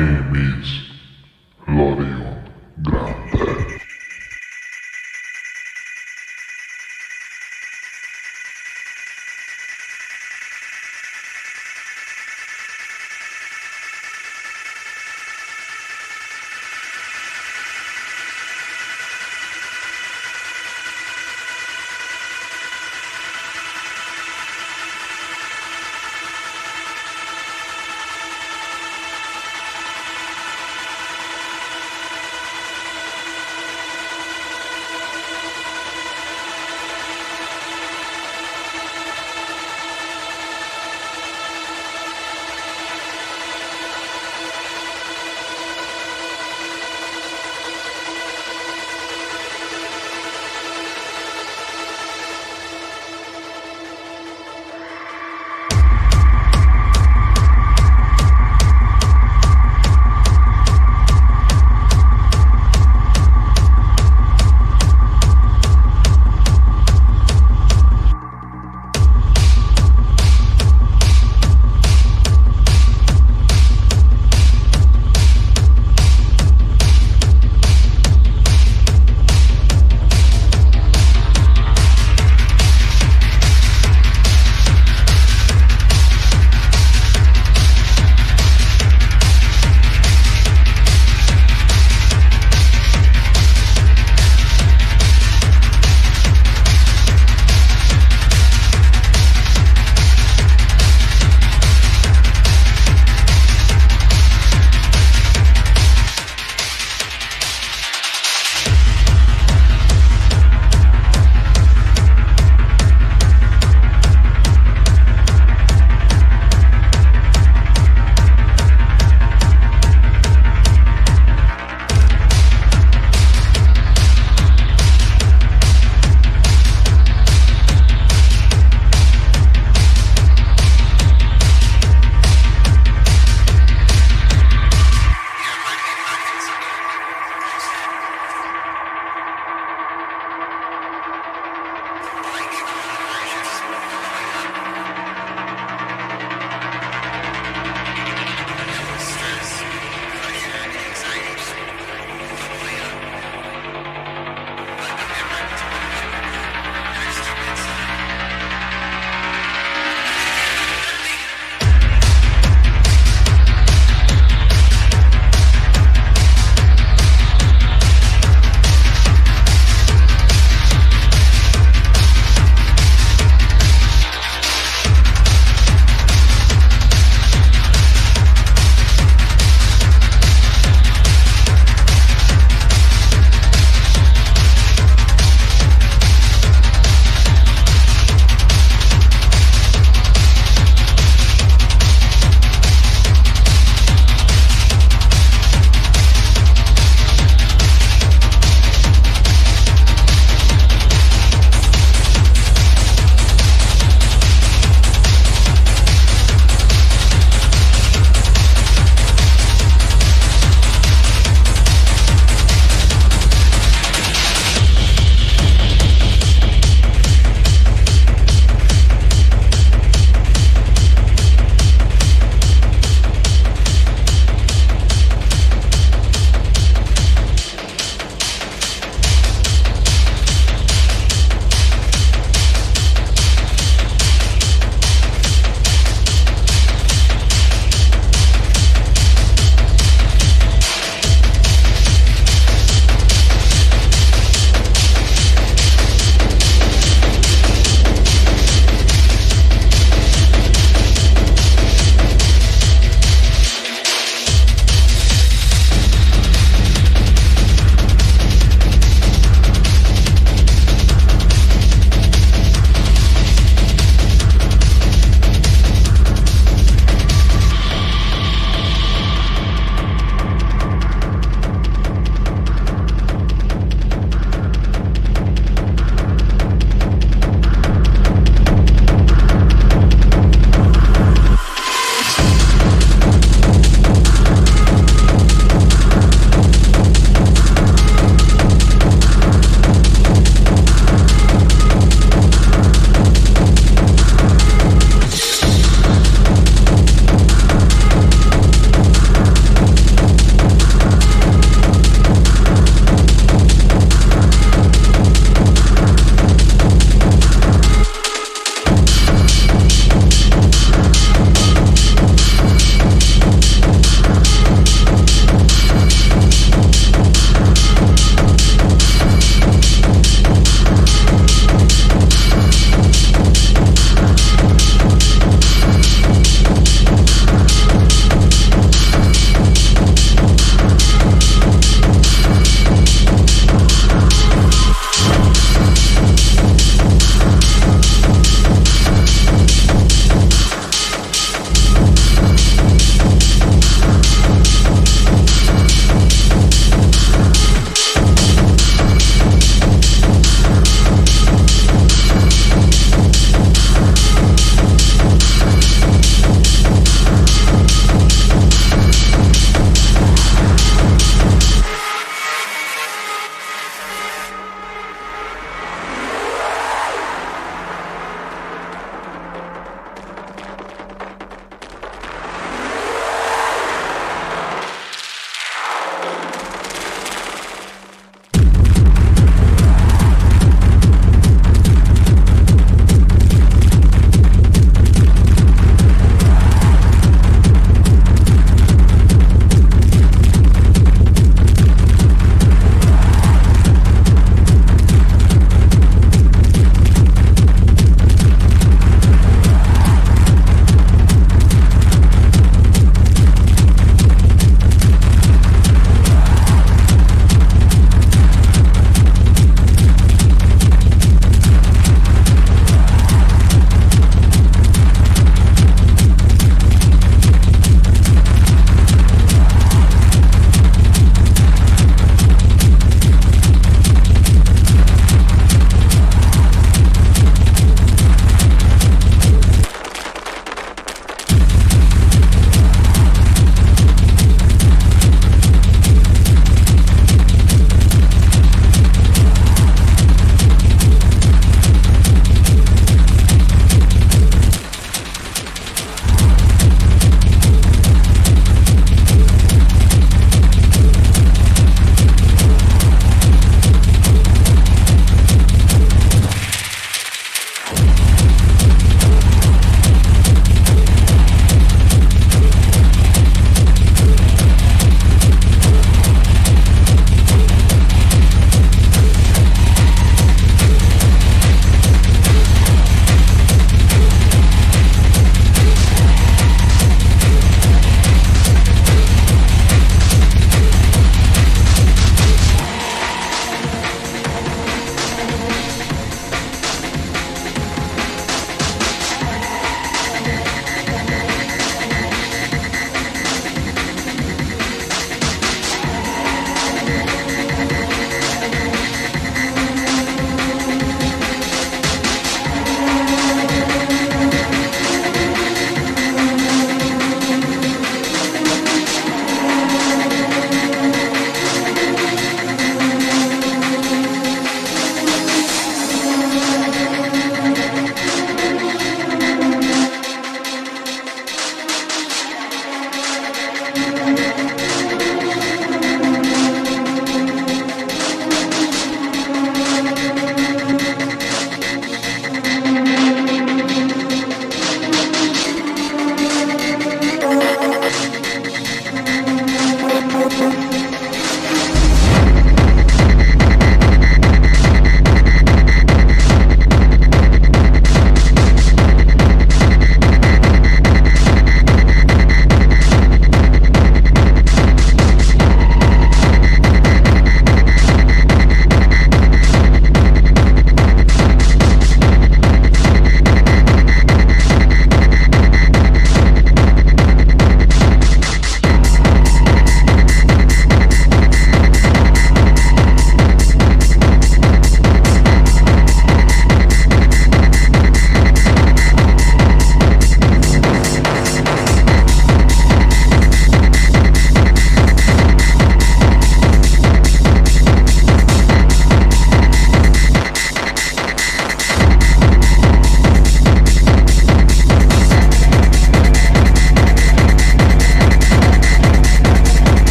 name is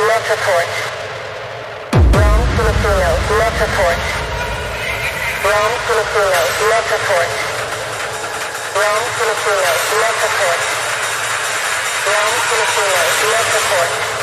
Rome, Filipinos, Multiport. Rome, Filipinos, Multiport. Rome, Filipinos, Multiport. Rome, Filipinos, Multiport. Listen more.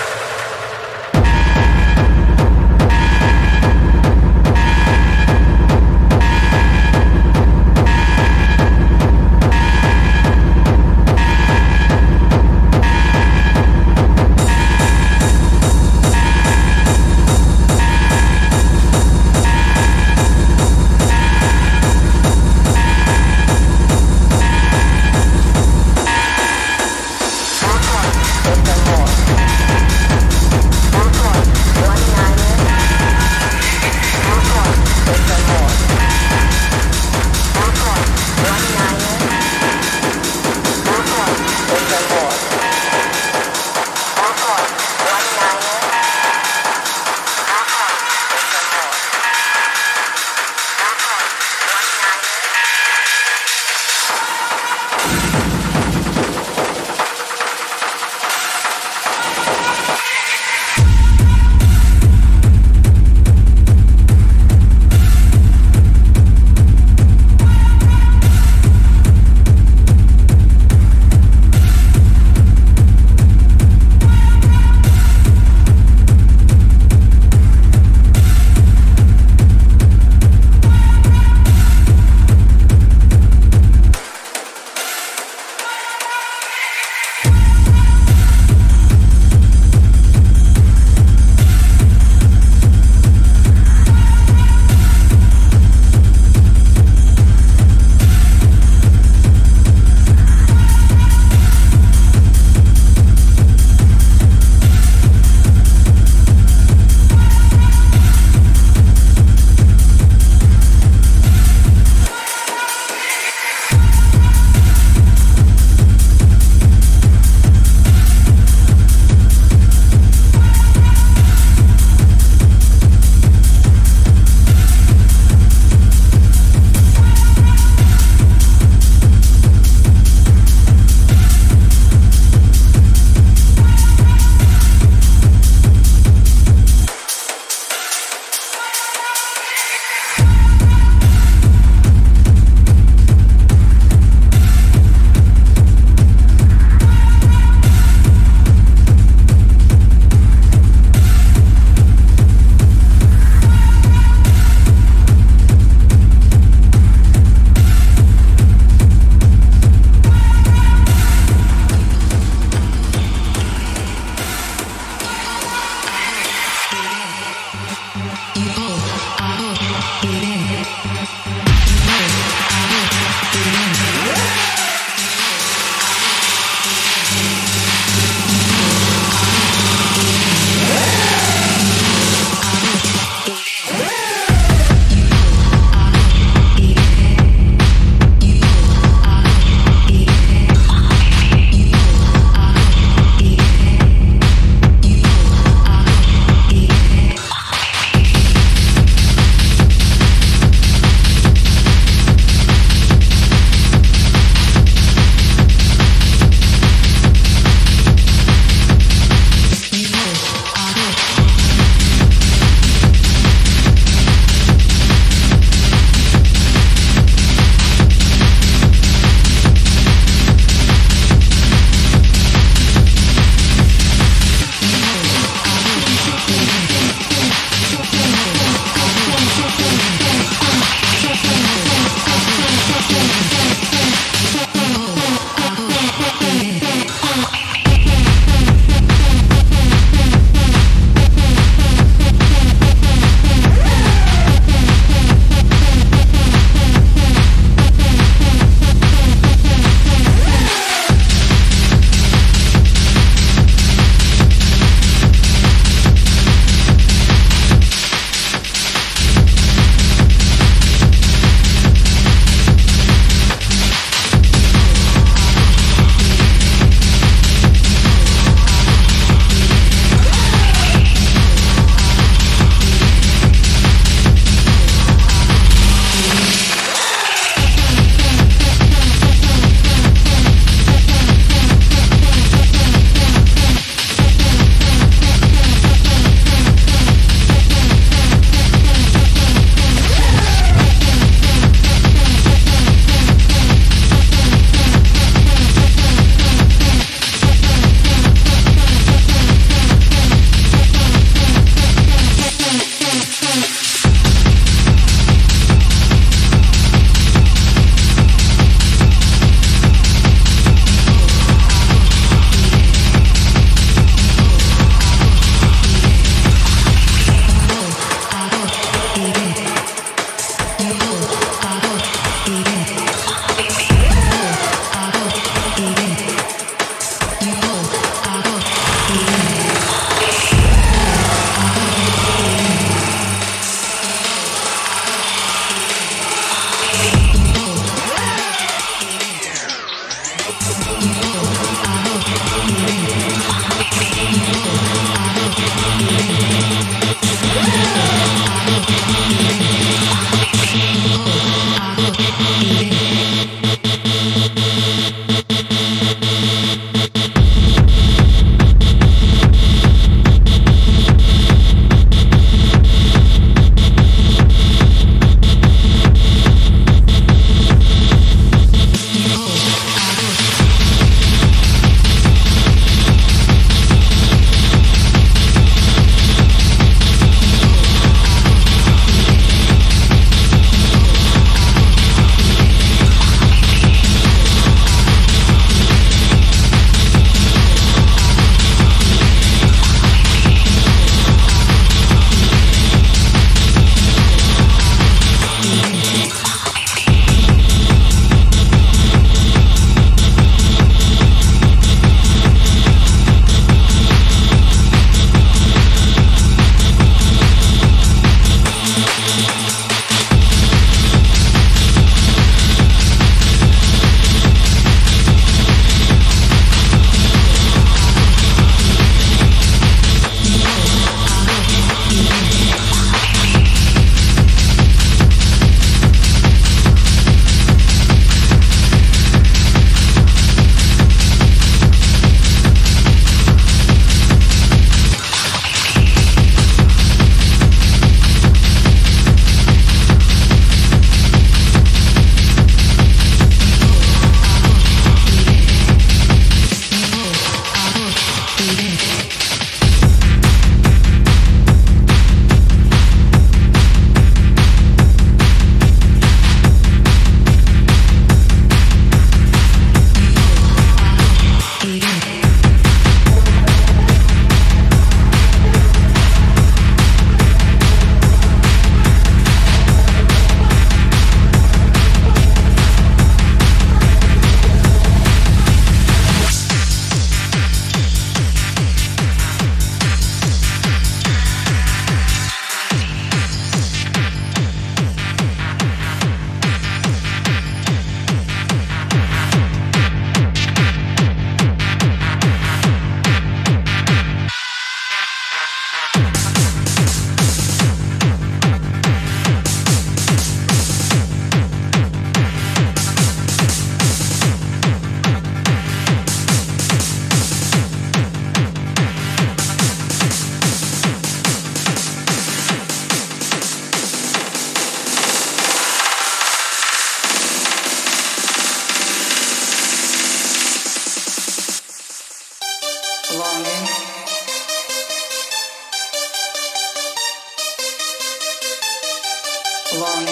Longing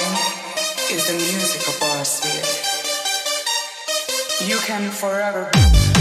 is the music of our forever You can forever be.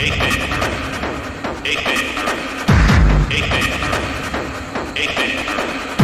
Eight bit. Eight bit. Eight bit.